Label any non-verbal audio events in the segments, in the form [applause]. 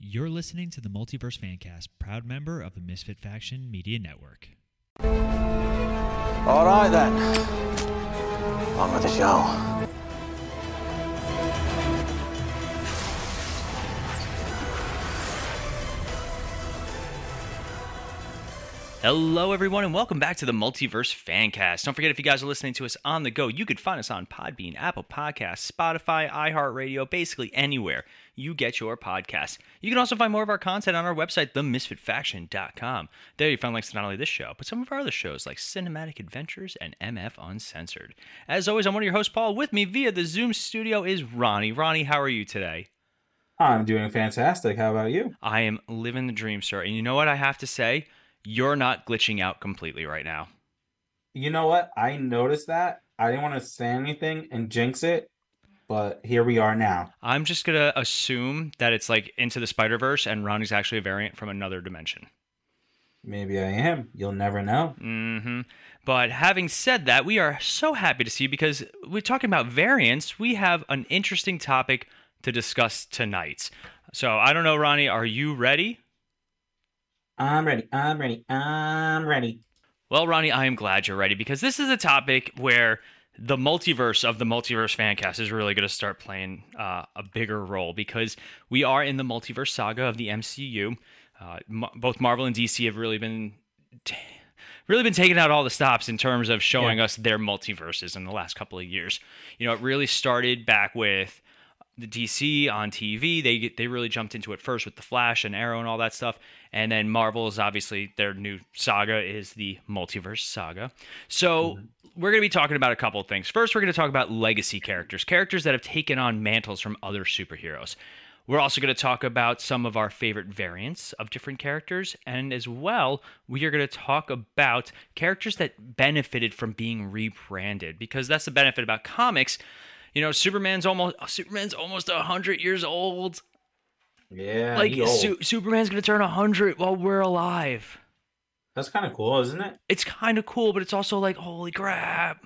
You're listening to the Multiverse Fancast, proud member of the Misfit Faction Media Network. All right then. On with the show. Hello, everyone, and welcome back to the Multiverse Fancast. Don't forget, if you guys are listening to us on the go, you could find us on Podbean, Apple Podcasts, Spotify, iHeartRadio, basically anywhere you get your podcasts. You can also find more of our content on our website, themisfitfaction.com. There you find links to not only this show, but some of our other shows like Cinematic Adventures and MF Uncensored. As always, I'm one of your hosts, Paul. With me via the Zoom studio is Ronnie. Ronnie, how are you today? I'm doing fantastic. How about you? I am living the dream, sir. And you know what I have to say? You're not glitching out completely right now. You know what? I noticed that. I didn't want to say anything and jinx it, but here we are now. I'm just gonna assume that it's like into the Spider Verse, and Ronnie's actually a variant from another dimension. Maybe I am. You'll never know. Mm-hmm. But having said that, we are so happy to see you because we're talking about variants. We have an interesting topic to discuss tonight. So I don't know, Ronnie, are you ready? I'm ready. I'm ready. I'm ready. Well, Ronnie, I am glad you're ready because this is a topic where the multiverse of the multiverse fancast is really going to start playing uh, a bigger role because we are in the multiverse saga of the MCU. Uh, m- both Marvel and DC have really been. T- really been taking out all the stops in terms of showing yeah. us their multiverses in the last couple of years. You know, it really started back with the DC on TV. They they really jumped into it first with the Flash and Arrow and all that stuff, and then Marvel is obviously their new saga is the Multiverse Saga. So mm-hmm. we're going to be talking about a couple of things. First, we're going to talk about legacy characters, characters that have taken on mantles from other superheroes. We're also going to talk about some of our favorite variants of different characters, and as well, we are going to talk about characters that benefited from being rebranded because that's the benefit about comics you know, Superman's almost Superman's almost hundred years old. Yeah, like Su- Superman's gonna turn hundred while we're alive. That's kind of cool, isn't it? It's kind of cool, but it's also like, holy crap!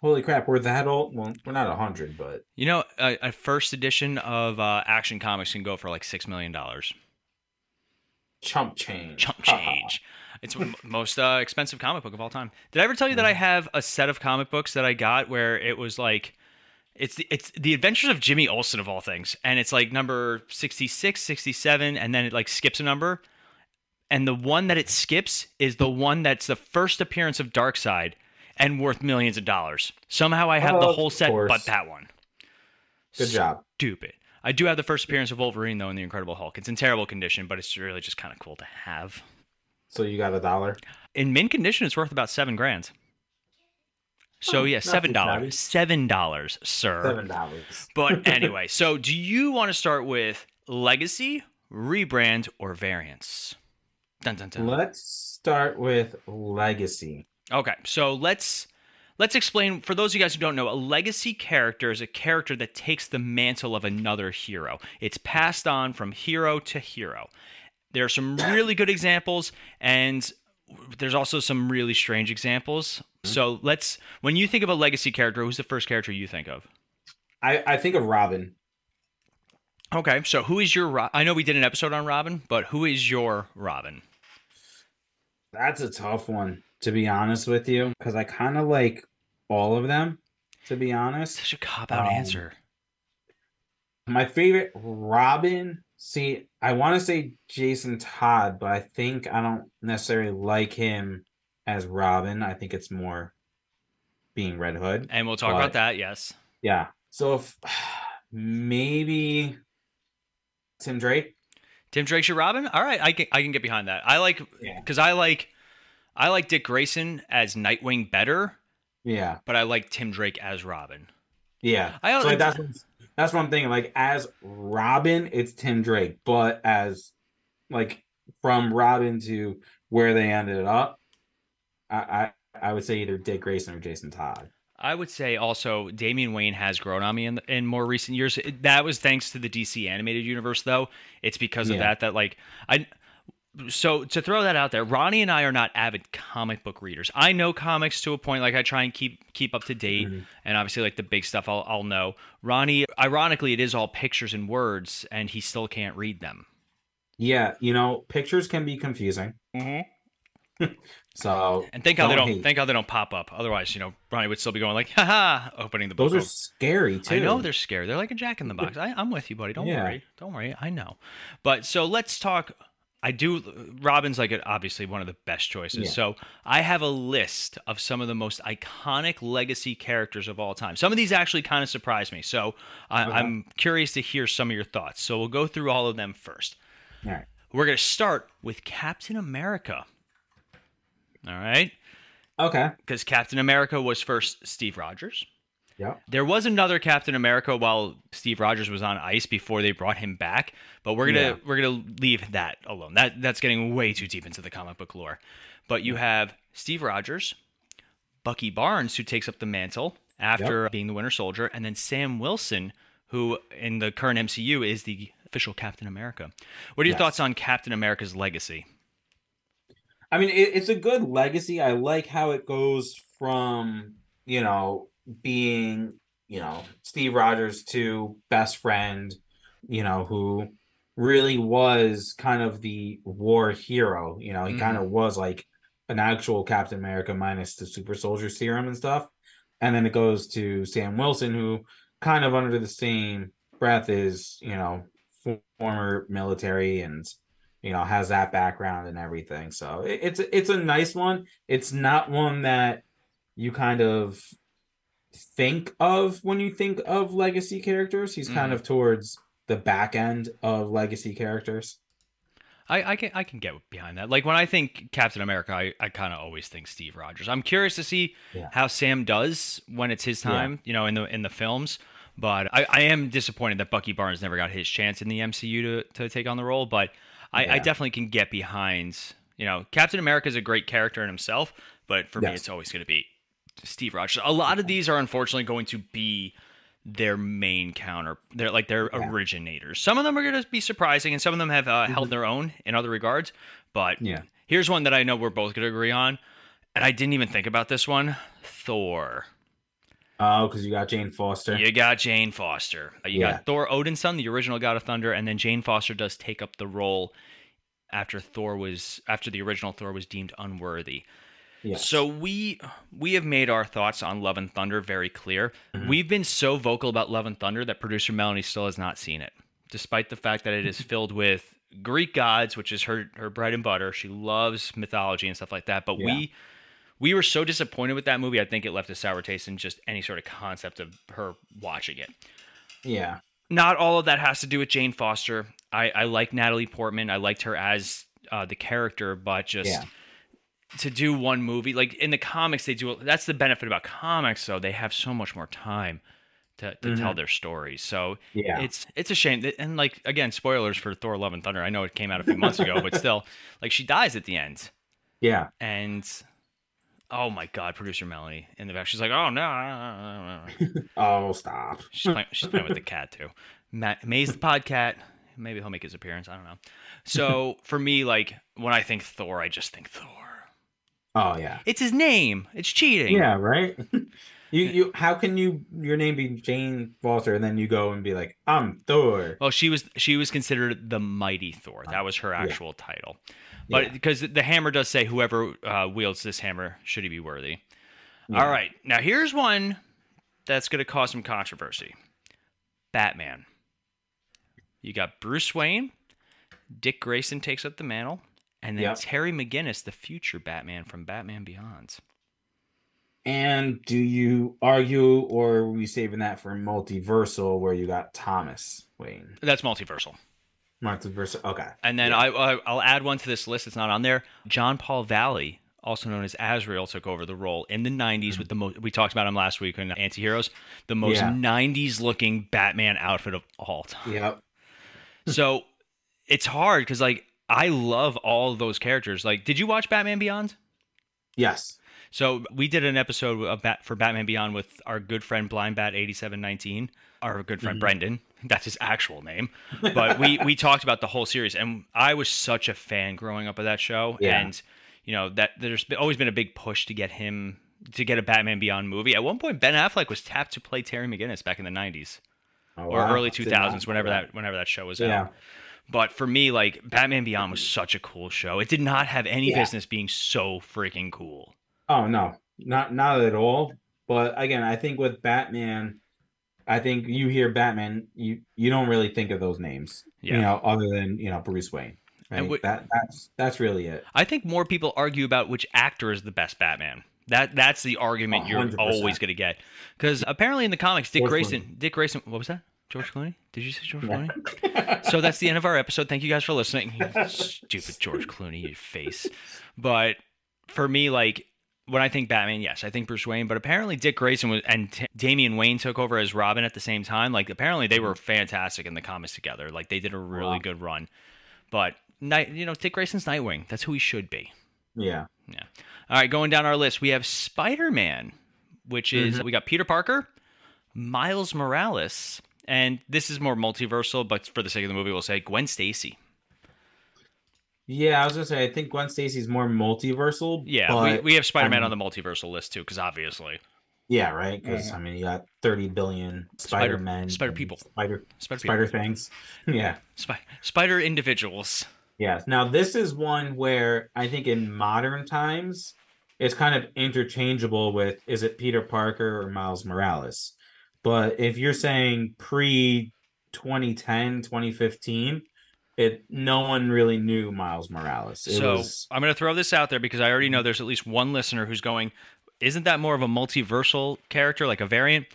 Holy crap, we're that old. Well, we're not hundred, but you know, a, a, first edition of uh, Action Comics can go for like six million dollars. Chump change. Chump change. it's [laughs] most uh, expensive comic book of all time. Did I ever tell you that I have a set of comic books that I got where it was like it's the, it's the Adventures of Jimmy Olsen of all things, and it's like number 66, 67, and then it like skips a number, and the one that it skips is the one that's the first appearance of Darkseid and worth millions of dollars. Somehow I have oh, the whole set, course. but that one. Good job. Stupid. I do have the first appearance of Wolverine though in the Incredible Hulk. It's in terrible condition, but it's really just kind of cool to have. So you got a dollar. In mint condition, it's worth about seven grand. So oh, yeah, seven dollars. Seven dollars, sir. Seven dollars. but [laughs] anyway, so do you want to start with legacy, rebrand, or variants? Dun, dun, dun. Let's start with legacy. Okay, so let's let's explain for those of you guys who don't know. A legacy character is a character that takes the mantle of another hero. It's passed on from hero to hero. There are some really good examples, and there's also some really strange examples. Mm-hmm. So let's when you think of a legacy character, who's the first character you think of? I I think of Robin. Okay, so who is your? I know we did an episode on Robin, but who is your Robin? That's a tough one to be honest with you, because I kind of like all of them. To be honest, such a cop out um, answer. My favorite Robin See, I want to say Jason Todd, but I think I don't necessarily like him as Robin. I think it's more being Red Hood. And we'll talk but, about that, yes. Yeah. So if [sighs] maybe Tim Drake. Tim Drake's your Robin? All right, I can I can get behind that. I like because yeah. I like I like Dick Grayson as Nightwing better. Yeah. But I like Tim Drake as Robin. Yeah. I so like, that's that's one thing. Like as Robin, it's Tim Drake, but as like from Robin to where they ended up, I I, I would say either Dick Grayson or Jason Todd. I would say also Damian Wayne has grown on me in, in more recent years. That was thanks to the DC animated universe, though. It's because of yeah. that that like I so to throw that out there, Ronnie and I are not avid comic book readers. I know comics to a point, like I try and keep keep up to date, mm-hmm. and obviously like the big stuff I'll, I'll know. Ronnie, ironically, it is all pictures and words, and he still can't read them. Yeah, you know, pictures can be confusing. Mm-hmm. [laughs] so and think how they don't hate. think how they don't pop up. Otherwise, you know, Ronnie would still be going like, haha, opening the book. Those are scary too. I know they're scary. They're like a jack in the box. I, I'm with you, buddy. Don't Yeah. worry. Don't worry. I know. But so let's talk. I do. Robin's like it, obviously one of the best choices. Yeah. So I have a list of some of the most iconic legacy characters of all time. Some of these actually kind of surprised me. So I, Okay. I'm curious to hear some of your thoughts. So we'll go through all of them first. All right. We're going to start with Captain America. All right. Okay. Because Captain America was first Steve Rogers. Yep. There was another Captain America while Steve Rogers was on ice before they brought him back, but we're gonna Yeah. we're gonna leave that alone. That that's getting way too deep into the comic book lore. But you have Steve Rogers, Bucky Barnes, who takes up the mantle after being the Winter Soldier, and then Sam Wilson, who in the current MCU is the official Captain America. What are your Yes. thoughts on Captain America's legacy? I mean, it, it's a good legacy. I like how it goes from, you know, being, you know, Steve Rogers to best friend, you know, who really was kind of the war hero. You know, he kind mm-hmm. of was like an actual Captain America minus the super soldier serum and stuff. And then it goes to Sam Wilson, who kind of under the same breath is, you know, former military and you know has that background and everything so it, it's it's a nice one it's not one that you kind of think of when you think of legacy characters he's kind Mhm. of towards the back end of legacy characters I, I can I can get behind that. Like when I think Captain America, I, I kind of always think Steve Rogers. I'm curious to see Yeah. how Sam does when it's his Yeah. time, you know, in the in the films. But I, I am disappointed that Bucky Barnes never got his chance in the MCU to, to take on the role. But I, I definitely can get behind. You know, Captain America is a great character in himself, but for me, it's always going to be Steve Rogers. A lot of these are unfortunately going to be their main counter. They're like their Yeah. originators. Some of them are going to be surprising, and some of them have uh, held their own in other regards. But Mm-hmm. Yeah. here's one that I know we're both going to agree on, and I didn't even think about this one. Thor. oh because you got jane foster You got Jane Foster. Uh, You Yeah. got Thor Odinson, the original God of Thunder, and then Jane Foster does take up the role after Thor was after the original Thor was deemed unworthy. Yes. So we we have made our thoughts on Love and Thunder very clear. Mhm. We've been so vocal about Love and Thunder that producer Melanie still has not seen it, despite the fact that it is [laughs] filled with Greek gods, which is her her bread and butter. She loves mythology and stuff like that. But Yeah. we we were so disappointed with that movie. I think it left a sour taste in just any sort of concept of her watching it. yeah Not all of that has to do with Jane Foster. I, I like Natalie Portman. I liked her as uh, the character, but just Yeah. To do one movie like in the comics they do that's the benefit about comics though they have so much more time to, to tell Mhm. their stories. So yeah. it's it's a shame and like again spoilers for thor love and thunder. I know it came out a few months ago but still [laughs] like she dies at the end. Yeah. And oh my god producer melanie in the back she's like oh no, no, no, no, no." [laughs] oh stop. She's playing, she's playing with the cat too. Ma- maze the podcat maybe he'll make his appearance. I don't know. So for me like when i think thor i just think thor oh yeah it's his name it's cheating yeah right [laughs] [laughs] you you how can you your name be jane foster and then you go and be like i'm thor Well, she was she was considered the mighty Thor. That was her Yeah. actual title. But Yeah. because the hammer does say whoever uh, wields this hammer should he be worthy. Yeah. All right, now here's one that's going to cause some controversy. Batman. You got Bruce Wayne, Dick Grayson takes up the mantle, and then Yep. Terry McGinnis, the future Batman from Batman Beyond. And do you argue, or are we saving that for multiversal, where you got Thomas Wayne? That's multiversal. Multiversal. Okay. And then Yeah. I, I I'll add one to this list. that's not on there. John Paul Valley, also known as Azrael, took over the role in the '90s hmm. with the most. We talked about him last week in Antiheroes, the most Yeah. '90s looking Batman outfit of all time. Yep. so it's hard because like I love all those characters. Like, did you watch Batman Beyond? Yes. So we did an episode of Bat- for Batman Beyond with our good friend Blind Bat eighty seven nineteen, our good friend Mhm. Brendan. That's his actual name. But we we talked about the whole series, and I was such a fan growing up of that show. Yeah. And you know that there's been- always been a big push to get him to get a Batman Beyond movie. At one point, Ben Affleck was tapped to play Terry McGinnis back in the nineties Oh, or wow. early Did two not thousands, know whenever that whenever that show was Yeah. out. But for me, like Batman Beyond was such a cool show. It did not have any Yeah. business being so freaking cool. Oh no, not not at all. But again, I think with Batman, I think you hear Batman, you you don't really think of those names, Yeah. you know, other than you know Bruce Wayne. And Right? that that's that's really it. I think more people argue about which actor is the best Batman. That that's the argument A you're always going to get. Because apparently in the comics, Dick Grayson, Dick Grayson, what was that? George Clooney? Did you say George Clooney? [laughs] so that's the end of our episode. Thank you guys for listening. Stupid George Clooney, your face. But for me, like when I think Batman, yes, I think Bruce Wayne. But apparently Dick Grayson was and T- Damian Wayne took over as Robin at the same time. Like apparently they were fantastic in the comics together. Like they did a really Wow. good run. But night, you know, Dick Grayson's Nightwing. That's who he should be. yeah. Yeah. All right, going down our list, we have Spider Man, which is mm-hmm. we got Peter Parker, Miles Morales, and this is more multiversal, but for the sake of the movie, we'll say Gwen Stacy. Yeah, I was gonna say I think Gwen Stacy's more multiversal. Yeah, but, we, we have Spider Man um, on the multiversal list too, because obviously yeah, right. Because I mean, you got thirty billion Spider- Spider Men, Spider people. Spider Spider Spider things. [laughs] Yeah. Spy, Spider individuals. Yes. Now this is one where I think in modern times it's kind of interchangeable with is it Peter Parker or Miles Morales. But if you're saying pre 2010, 2015, it no one really knew Miles Morales. It so was I'm going to throw this out there because I already know there's at least one listener who's going, isn't that more of a multiversal character, like a variant?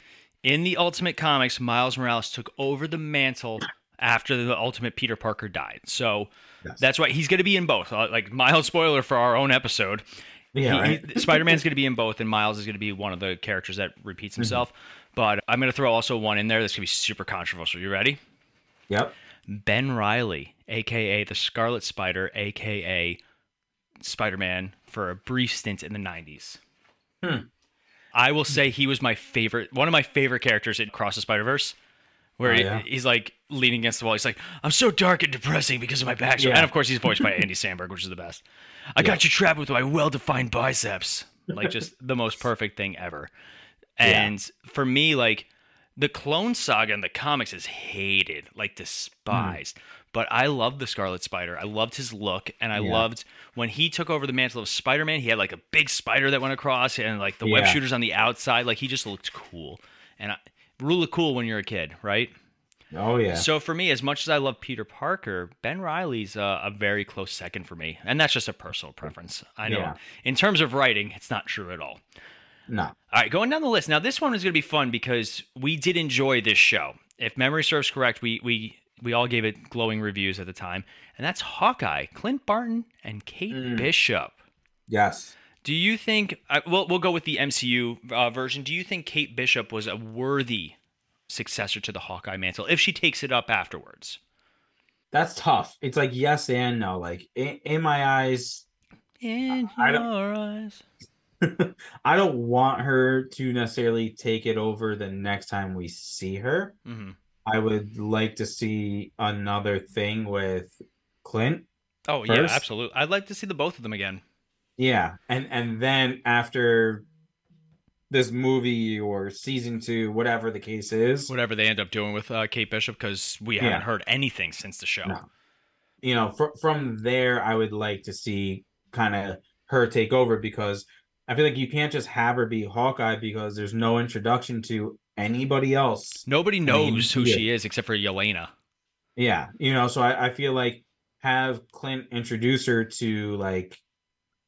In the Ultimate Comics, Miles Morales took over the mantle after the Ultimate Peter Parker died. So Yes. that's why he's going to be in both. Uh, Like mild spoiler for our own episode. yeah, right? [laughs] Spider Man's going to be in both, and Miles is going to be one of the characters that repeats himself. But I'm going to throw also one in there that's going to be super controversial. You ready? Yep. Ben Reilly, aka the Scarlet Spider, aka Spider Man, for a brief stint in the 90s. Hmm. I will say he was my favorite, one of my favorite characters in Cross the Spider Verse, where Oh, he- he's like leaning against the wall. He's like, I'm so dark and depressing because of my backstory. Yeah. And of course, he's voiced by Andy [laughs] Samberg, which is the best. I got you trapped with my well defined biceps. Like, just the most perfect thing ever. Yeah. And for me, like, the Clone Saga in the comics is hated, like hmm. despised. But I loved the Scarlet Spider. I loved his look, and I Yeah. loved when he took over the mantle of Spider Man. He had like a big spider that went across, and like the web shooters on the outside. Like he just looked cool. And I, rule of cool when you're a kid, right? Oh yeah. So for me, as much as I love Peter Parker, Ben Reilly's a, uh, a very close second for me, and that's just a personal preference. I know. Yeah. In terms of writing, it's not true at all. No. All right, going down the list. Now, this one is going to be fun because we did enjoy this show. If memory serves correct, we we we all gave it glowing reviews at the time, and that's Hawkeye, Clint Barton, and Kate Mm. Bishop. Yes. Do you think? Uh, well, we'll go with the MCU uh, version. Do you think Kate Bishop was a worthy successor to the Hawkeye mantle if she takes it up afterwards? That's tough. It's like yes and no. Like in, in my eyes, In I don't- your eyes. [laughs] I don't want her to necessarily take it over the next time we see her. hmm I would like to see another thing with Clint. Oh yeah, absolutely. I'd like to see the both of them again. Yeah, and and then after this movie or season two, whatever the case is, Whatever they end up doing with uh, Kate Bishop, because we haven't heard anything since the show. No. you know, fr- from there, I would like to see kind of her take over because I feel like you can't just have her be Hawkeye because there's no introduction to anybody else. Nobody knows who she is except for Yelena. Yeah, you know, so I, I feel like have Clint introduce her to like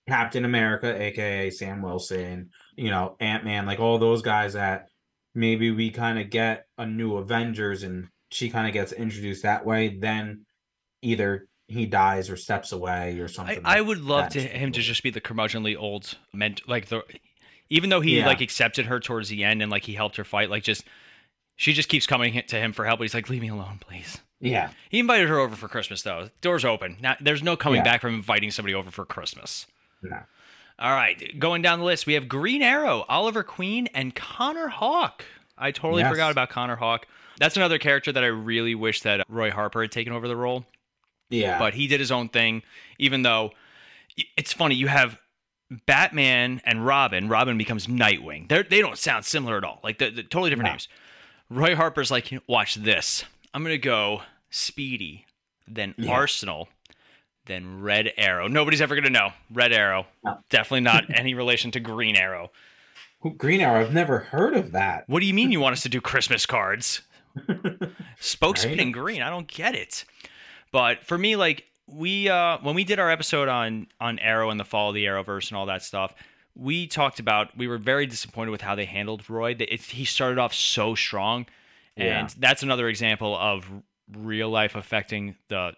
Captain America, aka Sam Wilson, you know, Ant Man, like all those guys that maybe we kind of get a new Avengers and she kind of gets introduced that way. Then either he dies or steps away or something. I like would love to him to just be the curmudgeonly old ment like the even though he Yeah. like accepted her towards the end and like he helped her fight, like just she just keeps coming to him for help. He's like, leave me alone, please. Yeah, He invited her over for Christmas though. Doors open. Now, there's no coming Yeah. back from inviting somebody over for Christmas. no. All right, going down the list, we have Green Arrow, Oliver Queen, and Connor Hawke. I totally Yes. forgot about Connor Hawke. That's another character that I really wish that Roy Harper had taken over the role. Yeah, but he did his own thing even though it's funny you have batman and robin robin becomes nightwing They're, they don't sound similar at all like the totally different No. names roy harper's like watch this i'm gonna go speedy then Yeah. Arsenal, then Red Arrow. Nobody's ever gonna know. Red Arrow. No. Definitely not [laughs] any relation to Green Arrow. Green Arrow. I've never heard of that. What do you mean you want us to do Christmas cards? [laughs] Spokesman Right? in green. I don't get it. But for me, like we uh when we did our episode on on Arrow and the fall of the Arrowverse and all that stuff, we talked about we were very disappointed with how they handled Roy. It's, he started off so strong, and Yeah. that's another example of real life affecting the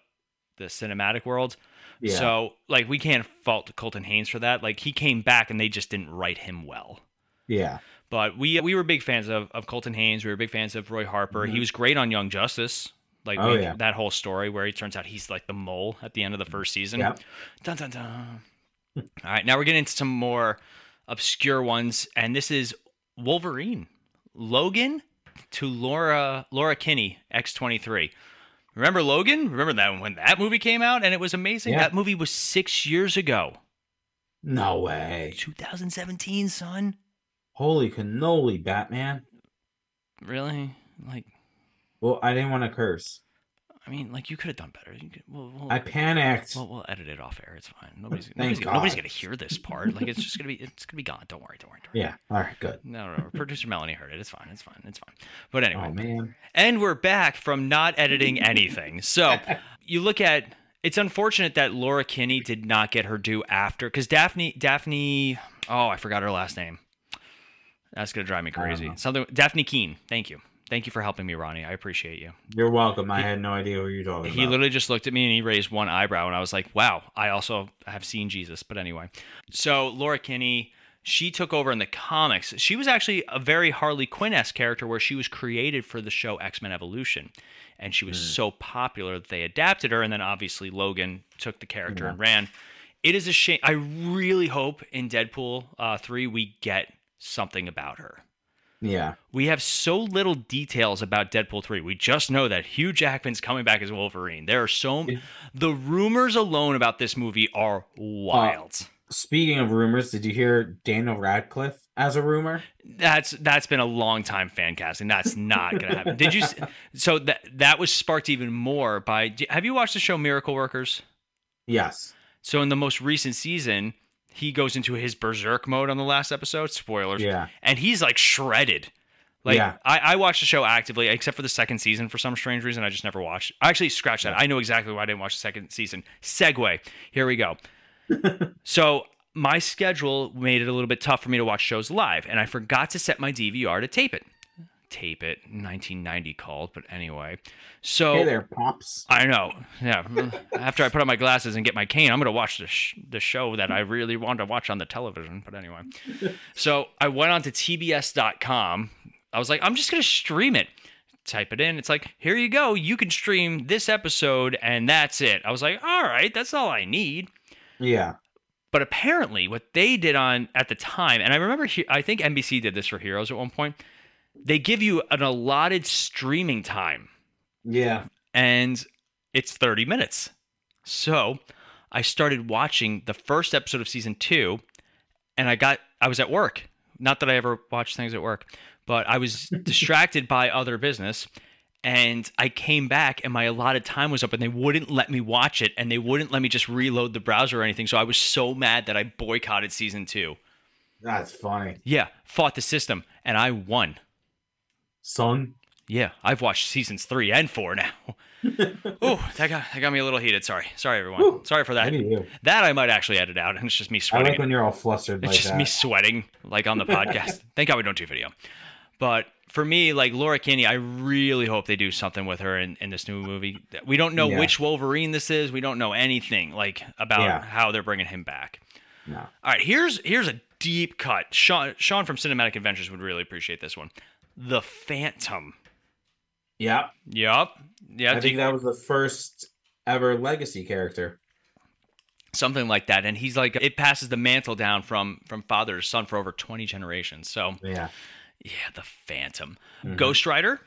the cinematic world. Yeah. So like we can't fault Colton Haynes for that. Like he came back and they just didn't write him well. yeah. But we we were big fans of, of Colton Haynes. We were big fans of Roy Harper. He was great on Young Justice. Like. Oh, we- yeah. that whole story where he turns out he's like the mole at the end of the first season. Yep. Dun dun dun. All right, now we're getting into some more obscure ones, and this is Wolverine, Logan to Laura Laura Kinney, X twenty three. Remember Logan? Remember that when that movie came out and it was amazing? Yeah. That movie was six years ago, No way. 2017, son. Holy cannoli, Batman. Really? Like, Well, I didn't want to curse. I mean, like you could have done better. You could, we'll, we'll, I panicked. we'll, we'll edit it off air. It's fine. Nobody's nobody's, nobody's gonna hear this part. Like it's just gonna be it's gonna be gone. Don't worry. Don't worry. Don't worry. yeah. All right. Good. No, no, no. [laughs] Producer Melanie heard it. It's fine. It's fine. It's fine. But oh, anyway, Oh man. and we're back from not editing [laughs] anything. So [laughs] you look at it's unfortunate that Laura Kinney did not get her due after because Dafne Dafne oh I forgot her last name. That's gonna drive me crazy. Something Dafne Keen. Thank you. Thank you for helping me, Ronnie. I appreciate you. You're welcome. I He- had no idea who you're talking He about. literally just looked at me and he raised one eyebrow, and I was like, "Wow, I also have seen Jesus." But anyway, so Laura Kinney, she took over in the comics. She was actually a very Harley Quinn esque character, where she was created for the show X Men Evolution, and she was so popular that they adapted her, and then obviously Logan took the character Yeah. and ran. It is a shame. I really hope in Deadpool uh, three we get something about her. Yeah. We have so little details about Deadpool 3. We just know that Hugh Jackman's coming back as Wolverine. There are so the rumors alone about this movie are wild. Uh, speaking of rumors, did you hear Daniel Radcliffe as a rumor? that's that's been a long time fan casting. That's not going to happen. Did you [laughs] So that that was sparked even more by Have you watched the show Miracle Workers? Yes. So in the most recent season, he goes into his berserk mode on the last episode. Spoilers. Yeah. and he's like shredded. Like Yeah. I, I watched the show actively, except for the second season for some strange reason. I just never watched. I actually scratched that. I know exactly why I didn't watch the second season. Segue. Here we go. [laughs] so my schedule made it a little bit tough for me to watch shows live, and I forgot to set my DVR to tape it. Tape it. 1990 called, but anyway. So Hey there, pops. I know. Yeah. [laughs] After I put on my glasses and get my cane, I'm to watch the, sh- the show that I really want to watch on the television. But anyway. [laughs] so I went on to TBS.com. I was like, I'm just to stream it. Type it in. It's like, here you go. You can stream this episode, and that's it. I was like, all right, that's all I need. Yeah. But apparently, what they did on at the time, and I remember, he- I think NBC did this for Heroes at one point. They give you an allotted streaming time Yeah. and it's 30 minutes. So I started watching the first episode of season two, and I got I was at work. Not that I ever watch things at work, but I was [laughs] distracted by other business. And I came back, and my allotted time was up, and they wouldn't let me watch it, and they wouldn't let me just reload the browser or anything. So I was so mad that I boycotted season two. That's funny. Yeah, fought the system, and I won. Son. Yeah, I've watched seasons three and four now. [laughs] oh, that got that got me a little heated. Sorry, sorry everyone. Sorry for that. That I might actually edit out, and it's just me I sweating. like when you're all flustered it's like just that. me sweating, like on the podcast. [laughs] Thank God we don't do video. But for me, like Laura Kinney, I really hope they do something with her in, in this new movie. We don't know Yeah. which Wolverine this is. We don't know anything like about Yeah. how they're bringing him back. No. All right, here's here's a deep cut. Sean Sean from Cinematic Adventures would really appreciate this one. The Phantom. Yeah. Yep. Yeah. I think that was the first ever legacy character. something like that and he's like it passes the mantle down from from father to son for over 20 generations so Yeah. yeah the phantom Mhm. ghost rider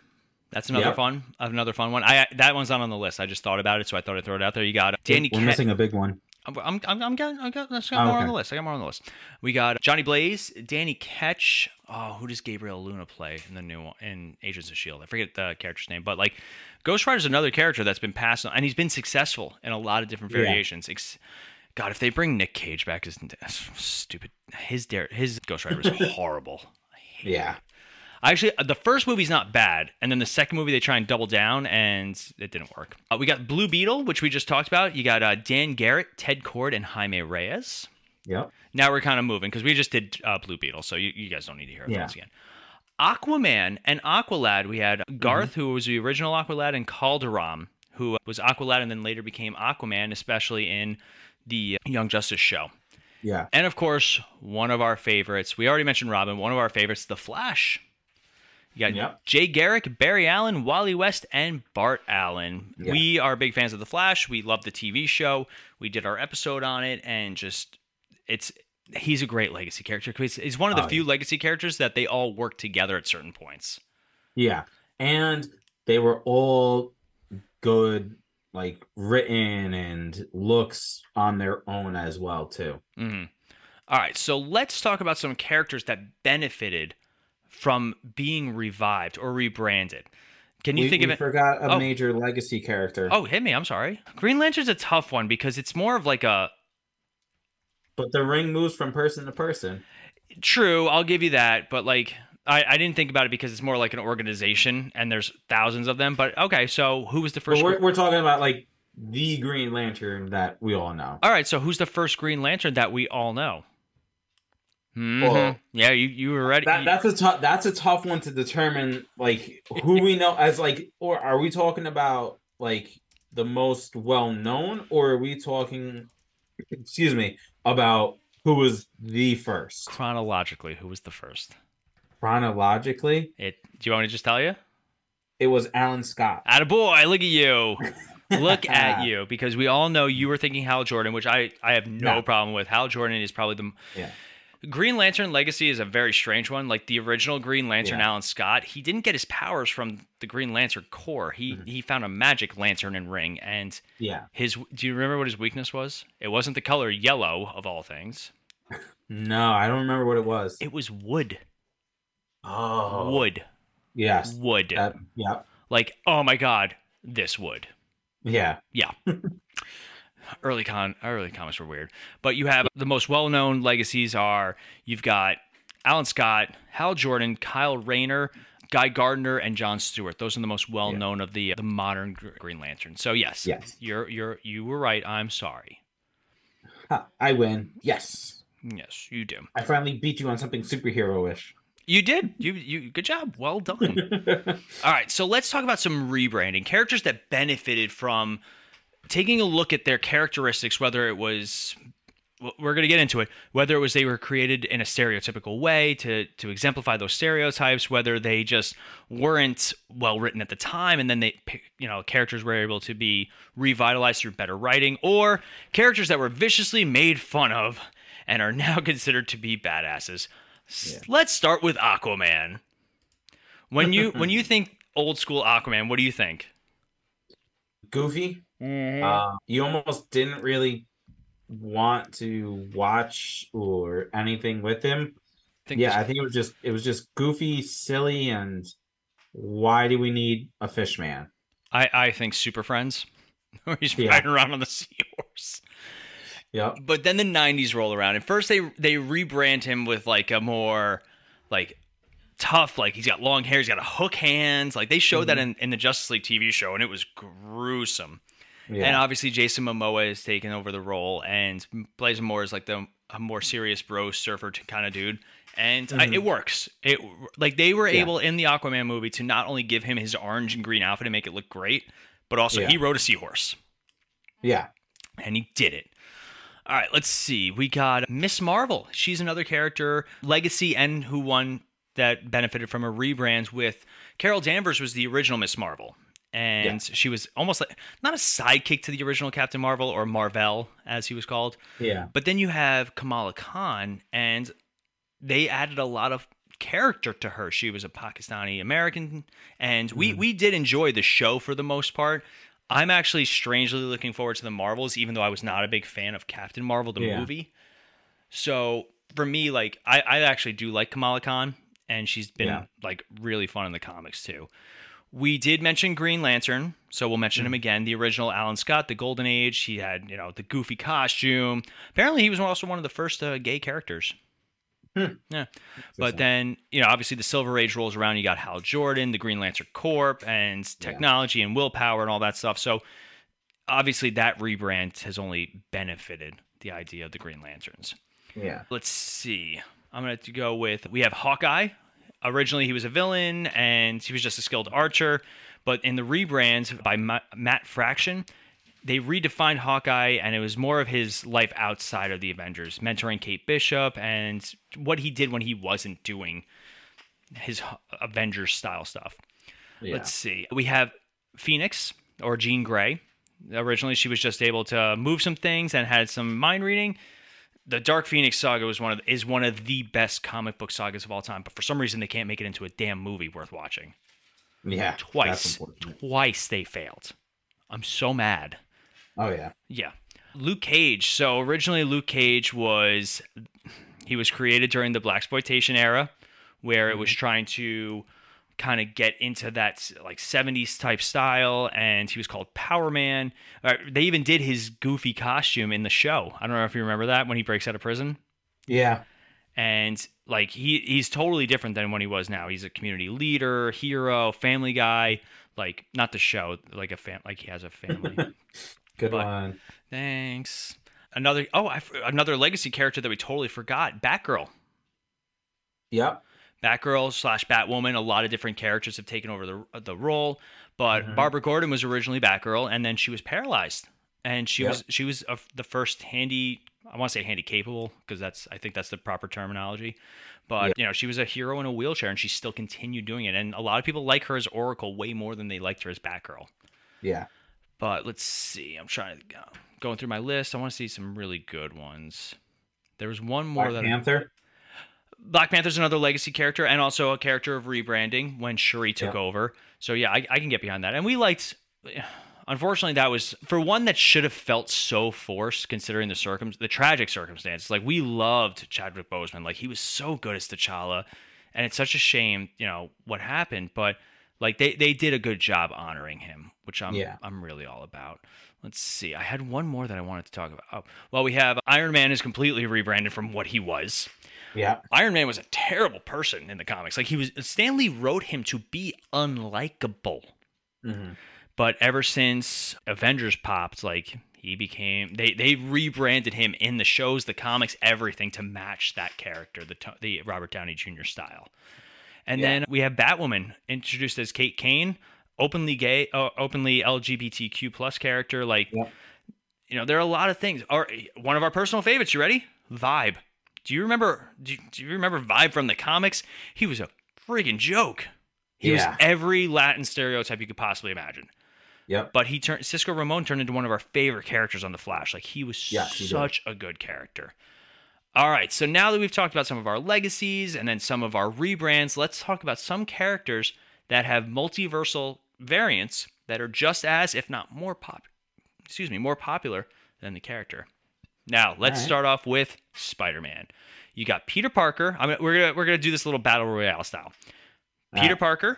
that's another Yep. fun another fun one i that one's not on the list i just thought about it so i thought i'd throw it out there you got danny We're missing a big one. I'm I'm I'm, I'm getting, I got, I got oh, more okay. on the list. I got more on the list. We got Johnny Blaze, Danny Ketch. Oh, who does Gabriel Luna play in the new one in Agents of Shield? I forget the character's name, but like Ghost Rider is another character that's been passed on, and he's been successful in a lot of different variations. Yeah. God, if they bring Nick Cage back, is stupid. His dare, his Ghost Rider was [laughs] horrible. Yeah. Actually, the first movie's not bad, and then the second movie they try and double down, and it didn't work. Uh, we got Blue Beetle, which we just talked about. You got uh, Dan Garrett, Ted Kord, and Jaime Reyes. Yep. Now we're kind of moving because we just did uh, Blue Beetle, so you, you, guys don't need to hear yeah. those again. Aquaman and Aqualad. We had Garth, mm-hmm. who was the original Aqualad, and Kaldur'ahm, who was Aqualad and then later became Aquaman, especially in the Young Justice show. Yeah. And of course, one of our favorites. We already mentioned Robin. One of our favorites, The Flash. You got yep. Jay Garrick, Barry Allen, Wally West, and Bart Allen. Yep. We are big fans of The Flash. We love the TV show. We did our episode on it, and just it's he's a great legacy character. He's one of the oh, few yeah. legacy characters that they all work together at certain points. Yeah, and they were all good, like written and looks on their own as well too. Mm-hmm. All right, so let's talk about some characters that benefited from being revived or rebranded. Can you we, think of it? Forgot a oh. major legacy character. Oh, hit me! I'm sorry. Green Lantern's a tough one because it's more of like a. But the ring moves from person to person. True, I'll give you that. But like, I, I didn't think about it because it's more like an organization, and there's thousands of them. But okay, so who was the first? we're, we're talking about like the Green Lantern that we all know. All right, so who's the first Green Lantern that we all know? Mm-hmm. Well, yeah, you you were ready. That, that's a tough. That's a tough one to determine. Like who we know as like, or are we talking about like the most well known, or are we talking? Excuse me, about who was the first chronologically? Who was the first? Chronologically, it. Do you want me to just tell you? It was Alan Scott. At a boy, look at you. look [laughs] at you because we all know you were thinking Hal Jordan, which I I have no, no. problem with. Hal Jordan is probably the yeah. Green Lantern Legacy is a very strange one. Like the original Green Lantern, yeah. Alan Scott, he didn't get his powers from the Green Lantern Corps. He mm-hmm. he found a magic lantern and ring, and yeah, his. Do you remember what his weakness was? It wasn't the color yellow of all things. no, I don't remember what it was. It was wood. Oh, wood. Yes, wood. Uh, yeah. Like, oh my god, this wood. Yeah. Yeah. [laughs] early con early comics were weird. But you have the most well known legacies are you've got Alan Scott, Hal Jordan, Kyle Rayner, Guy Gardner, and John Stewart. Those are the most well known yeah. of the the modern Green Lantern. So yes, yes, you're you're you were right. I'm sorry. I win. Yes. Yes, you do. I finally beat you on something superhero-ish. You did. You you good job. Well done. [laughs] All right, so let's talk about some rebranding. Characters that benefited from taking a look at their characteristics, whether it was we're going to get into it whether it was they were created in a stereotypical way to to exemplify those stereotypes whether they just weren't well written at the time and then they you know characters were able to be revitalized through better writing or characters that were viciously made fun of and are [laughs] now considered to be badasses. Yeah. let's start with aquaman. When you [laughs] when you think old school aquaman what do you think goofy Mm-hmm. Uh, you almost didn't really want to watch or anything with him. I yeah, I think it was just it was just goofy, silly, and why do we need a fish man? I I think Super Friends, where [laughs] he's yeah. riding around on the [laughs] seahorse. Yeah. But then the '90s roll around, and first they they rebrand him with like a more like tough. Like he's got long hair, he's got a hook hands. Like they showed mm-hmm. that in, in the Justice League TV show, and it was gruesome. Yeah. And obviously, Jason Momoa has taken over the role, and Blason Moore is like the a more serious bro surfer kind of dude, and mm-hmm. I, it works. It like they were yeah. able in the Aquaman movie to not only give him his orange and green outfit and make it look great, but also yeah. he rode a seahorse. Yeah, and he did it. All right, let's see. We got Miss Marvel. She's another character, legacy, and who won that benefited from a rebrand with Carol Danvers was the original Miss Marvel and yeah. she was almost like not a sidekick to the original Captain Marvel or Marvel as he was called. Yeah. But then you have Kamala Khan, and they added a lot of character to her. She was a Pakistani American, and we mm. we did enjoy the show for the most part. I'm actually strangely looking forward to the Marvels, even though I was not a big fan of Captain Marvel, the Yeah. movie. So for me, like I, I actually do like Kamala Khan, and she's been Yeah. like really fun in the comics too. We did mention Green Lantern, so we'll mention Mm. him again. The original Alan Scott, the Golden Age. He had you know the goofy costume. Apparently, he was also one of the first uh, gay characters. Hmm. Yeah, but then you know obviously the Silver Age rolls around. You got Hal Jordan, the Green Lantern Corps, and technology and willpower and all that stuff. So obviously that rebrand has only benefited the idea of the Green Lanterns. Yeah. Let's see. I'm going to go with we have Hawkeye. Originally, he was a villain and he was just a skilled archer. But in the rebrand by Matt Fraction, they redefined Hawkeye and it was more of his life outside of the Avengers, mentoring Kate Bishop and what he did when he wasn't doing his Avengers style stuff. Yeah. Let's see. We have Phoenix or Jean Grey. Originally, she was just able to move some things and had some mind reading. The Dark Phoenix saga was one of is one of the best comic book sagas of all time, but for some reason they can't make it into a damn movie worth watching. yeah. Twice, twice they failed. I'm so mad. Oh yeah. Yeah. Luke Cage. So originally Luke Cage was he was created during the black exploitation era where it was mm-hmm. trying to kind of get into that like 70s type style and he was called Power Man. Uh, they even did his goofy costume in the show. I don't know if you remember that when he breaks out of prison Yeah. and like he he's totally different than when he was now. He's a community leader, hero, family guy, like not the show, like a fam like he has a family. [laughs] Good But- one. Thanks. Another oh, I, another legacy character that we totally forgot, Batgirl. Yep. Batgirl slash Batwoman. A lot of different characters have taken over the the role, but Mhm. Barbara Gordon was originally Batgirl, and then she was paralyzed, and she Yep. was she was a, the first handy. I want to say handy capable because that's I think that's the proper terminology. But Yep. you know, she was a hero in a wheelchair, and she still continued doing it. And a lot of people like her as Oracle way more than they liked her as Batgirl. Yeah. But let's see. I'm trying to go going through my list. I want to see some really good ones. There was one more Black that Panther. Black Panther's another legacy character and also a character of rebranding when Shuri took Yeah. over. So yeah, I, I can get behind that. And we liked. Unfortunately, that was for one that should have felt so forced considering the circum the tragic circumstances. Like we loved Chadwick Boseman. Like he was so good as T'Challa, and it's such a shame, you know, what happened. But like they they did a good job honoring him, which I'm Yeah. I'm really all about. Let's see. I had one more that I wanted to talk about. Oh, well, we have Iron Man is completely rebranded from what he was. Yeah. Iron Man was a terrible person in the comics. Like he was Stan Lee wrote him to be unlikable. hmm But ever since Avengers popped, like he became they they rebranded him in the shows, the comics, everything to match that character, the the Robert Downey Jr. style. And Yeah. then we have Batwoman introduced as Kate Kane, openly gay, uh, openly LGBTQ plus character. Like, Yep. you know, there are a lot of things. Or one of our personal favorites. You ready? Vibe. Do you remember? Do you, do you remember Vibe from the comics? He was a freaking joke. He Yeah. was every Latin stereotype you could possibly imagine. Yep. But he turned Cisco Ramon turned into one of our favorite characters on the Flash. Like he was Yes, he such a good character. All right, so now that we've talked about some of our legacies and then some of our rebrands, let's talk about some characters that have multiversal variants that are just as, if not more pop, excuse me, more popular than the character. Now, let's right. start off with Spider-Man. You got Peter Parker. I mean, we're gonna we're gonna do this little battle royale style. All Peter right. Parker,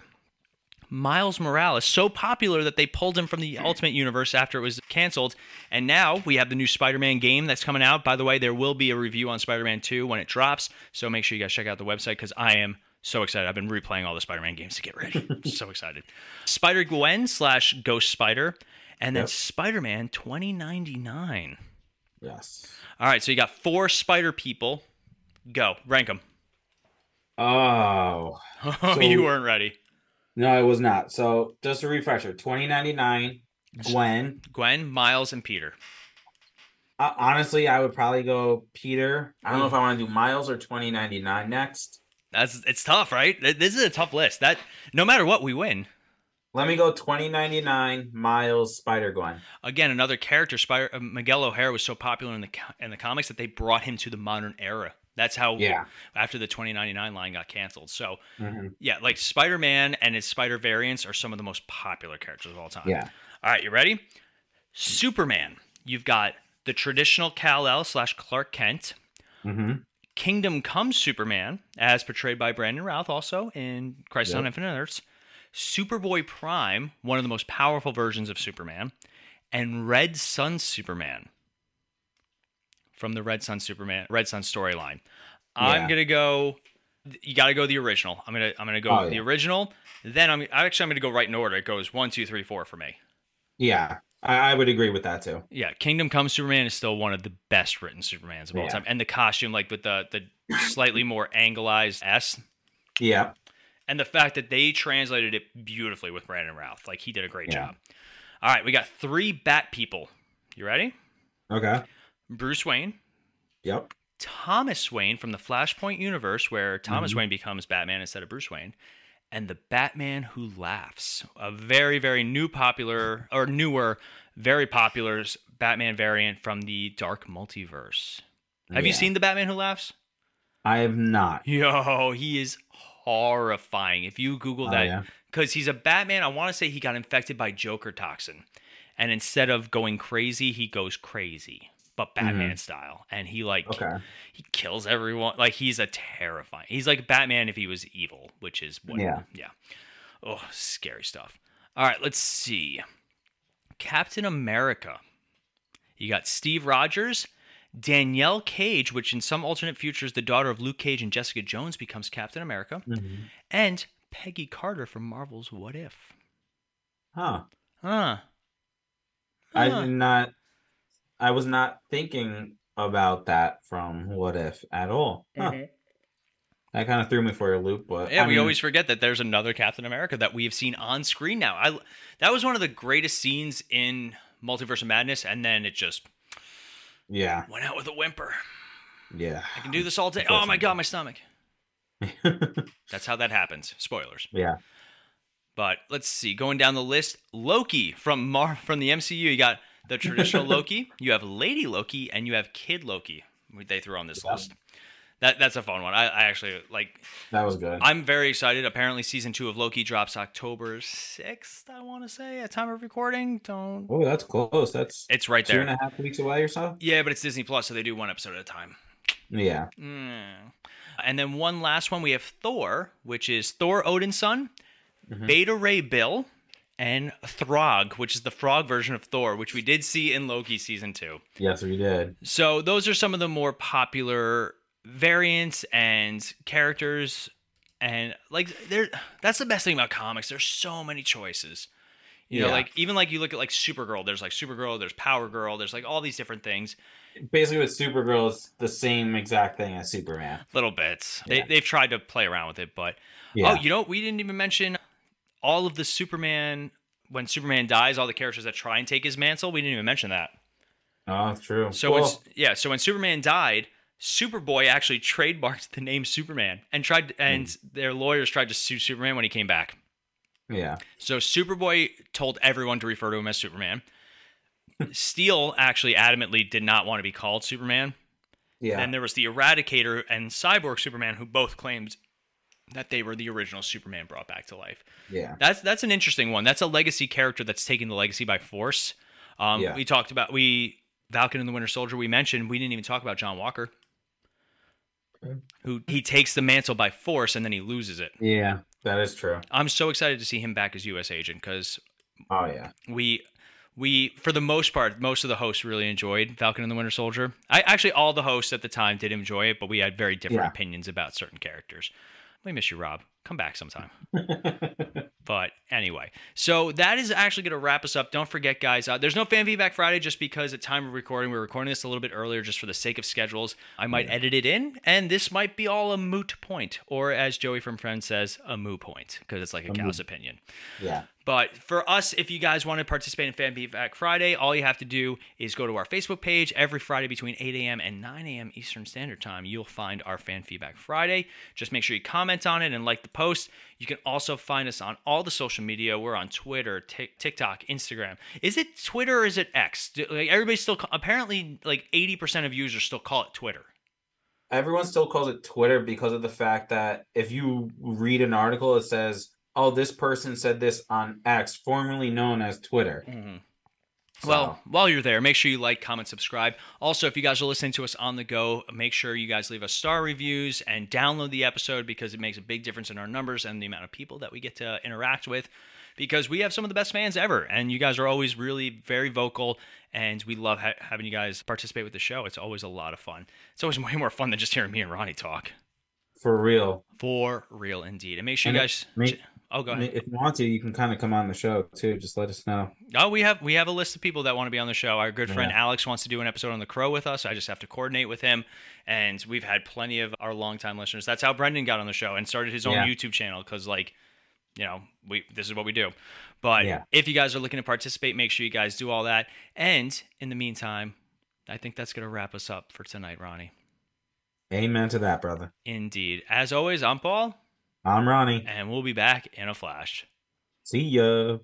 Miles Morales, so popular that they pulled him from the Ultimate Universe after it was canceled. And now we have the new Spider Man game that's coming out. By the way, there will be a review on Spider Man 2 when it drops. So make sure you guys check out the website because I am so excited. I've been replaying all the Spider Man games to get ready. [laughs] so excited. Spider Gwen slash Ghost Spider. And then Yep. Spider Man 2099. Yes. All right, so you got four Spider people. Go, rank them. [laughs] Oh So- you weren't ready. no, it was not. So just a refresher: twenty ninety nine. Gwen. Gwen, Miles, and Peter. Uh, honestly, I would probably go Peter. I don't know if I want to do Miles or twenty ninety nine next. That's it's tough, right? This is a tough list. That no matter what, we win. Let me go twenty ninety nine. Miles, Spider Gwen. Again, another character. Spider uh, Miguel O'Hara was so popular in the in the comics that they brought him to the modern era. That's how. Yeah. After the 2099 line got canceled, so Mhm. yeah, like Spider Man and his Spider variants are some of the most popular characters of all time. Yeah. All right, you ready? Superman. You've got the traditional Kal El slash Clark Kent. Mm-hmm. Kingdom Come Superman, as portrayed by Brandon Routh, also in Crisis on Infinite Earths. Superboy Prime, one of the most powerful versions of Superman, and Red Sun Superman from the Red Sun Superman Red Sun storyline. I'm gonna go. You got to go the original. I'm gonna I'm gonna go Oh, the yeah. original. Then I'm actually I'm gonna go right in order. It goes one, two, three, four for me. Yeah, I, I would agree with that too. Yeah, Kingdom Come Superman is still one of the best written Supermans of all Yeah. time, and the costume, like with the the slightly more angleized S, Yeah. And the fact that they translated it beautifully with Brandon Routh, like he did a great Yeah. job. All right, we got three Bat people. You ready? Okay. Bruce Wayne, Yep. Thomas Wayne from the Flashpoint universe, where Thomas Mhm. Wayne becomes Batman instead of Bruce Wayne, and the Batman Who Laughs, a very, very new, popular, or newer, very popular Batman variant from the Dark Multiverse. Have you seen the Batman Who Laughs? I have not. Yo, he is horrifying. If you Google Oh, that, yeah? because he's a Batman, I want to say he got infected by Joker toxin, and instead of going crazy, he goes crazy, but Batman style, and he like Mm-hmm. Okay. he kills everyone. Like he's a terrifying. He's like Batman if he was evil, which is what. Yeah. Yeah. Oh, scary stuff. All right, let's see. Captain America. You got Steve Rogers, Danielle Cage, which in some alternate futures, the daughter of Luke Cage and Jessica Jones becomes Captain America, Mhm. and Peggy Carter from Marvel's What If. Huh. Huh. I Huh. did not. I was not thinking about that from What If at all. Huh. That kind of threw me for a loop, but Yeah, I we mean, always forget that there's another Captain America that we have seen on screen now. I that was one of the greatest scenes in Multiverse of Madness, and then it just Yeah. went out with a whimper. Yeah. I can do this all day. Oh my god, my stomach. [laughs] That's how that happens. Spoilers. yeah. But let's see. Going down the list, Loki from Mar from the MCU. You got the traditional [laughs] Loki. You have Lady Loki, and you have Kid Loki. They threw on this Yeah. list. That that's a fun one. I, I actually like. That was good. I'm very excited. Apparently, season two of Loki drops October sixth. I want to say at time of recording. Don't. oh, that's close. That's It's right two there. a half weeks away or so. Yeah, but it's Disney Plus, so they do one episode at a time. Yeah. Mm. And then one last one. We have Thor, which is Thor Odinson, Mhm. Beta Ray Bill, and Throg, which is the frog version of Thor, which we did see in Loki season two. Yes, we did. So those are some of the more popular variants and characters. And like there that's the best thing about comics. There's so many choices. You know, like even like you look at like Supergirl, there's like Supergirl, there's Power Girl, there's like all these different things. Basically, with Supergirl, it's the same exact thing as Superman. Little bits. They Yeah. they've tried to play around with it, but oh, Yeah. Oh, you know? We didn't even mention all of the Superman when Superman dies, all the characters that try and take his mantle. We didn't even mention that. Oh, that's true. So Well, when yeah, so when Superman died, Superboy actually trademarked the name Superman and tried and Hmm. their lawyers tried to sue Superman when he came back. yeah. So Superboy told everyone to refer to him as Superman. Steel actually adamantly did not want to be called Superman. Yeah. Then there was the Eradicator and Cyborg Superman who both claimed that they were the original Superman brought back to life. yeah. That's that's an interesting one. That's a legacy character that's taking the legacy by force. Um, Yeah. We talked about we Falcon and the Winter Soldier. We mentioned we didn't even talk about John Walker. Who he takes the mantle by force and then he loses it. Yeah. That is true. I'm so excited to see him back as U.S. agent because Oh yeah. we we for the most part most of the hosts really enjoyed Falcon and the Winter Soldier. I actually all the hosts at the time did enjoy it, but we had very different Yeah. opinions about certain characters. We miss you, Rob. Come back sometime. [laughs] But anyway, so that is actually going to wrap us up. Don't forget, guys, uh, there's no fan feedback Friday just because at time of recording, we're recording this a little bit earlier just for the sake of schedules. I might edit it in, and this might be all a moot point, or as Joey from Friends says, a moo point, because it's like a, cow's opinion. yeah. But for us, if you guys want to participate in Fan Feedback Friday, all you have to do is go to our Facebook page every Friday between 8 a.m. and 9 a.m. Eastern Standard Time. You'll find our Fan Feedback Friday. Just make sure you comment on it and like the post. You can also find us on all the social media. We're on Twitter, Tik TikTok, Instagram. Is it Twitter or is it X? Do- Like everybody still ca- apparently like 80% of users still call it Twitter. Everyone still calls it Twitter because of the fact that if you read an article, it says oh, this person said this on X, formerly known as Twitter. Mm-hmm. So. Well, while you're there, make sure you like, comment, subscribe. Also, if you guys are listening to us on the go, make sure you guys leave us star reviews and download the episode because it makes a big difference in our numbers and the amount of people that we get to interact with. Because we have some of the best fans ever, and you guys are always really very vocal, and we love ha- having you guys participate with the show. It's always a lot of fun. It's always [laughs] way more fun than just hearing me and Ronnie talk. For real. For real, indeed. And make sure and you guys. Make, Oh, go ahead. If you want to, you can kind of come on the show too. Just let us know. Oh, we have we have a list of people that want to be on the show. Our good friend yeah. Alex wants to do an episode on the Crow with us. I just have to coordinate with him, and we've had plenty of our longtime listeners. That's how Brendan got on the show and started his own yeah. YouTube channel because, like, you know, we this is what we do. But yeah. if you guys are looking to participate, make sure you guys do all that. And in the meantime, I think that's gonna wrap us up for tonight, Ronnie. Amen to that, brother. Indeed. As always, I'm Paul. I'm Ronnie. And we'll be back in a flash. See ya.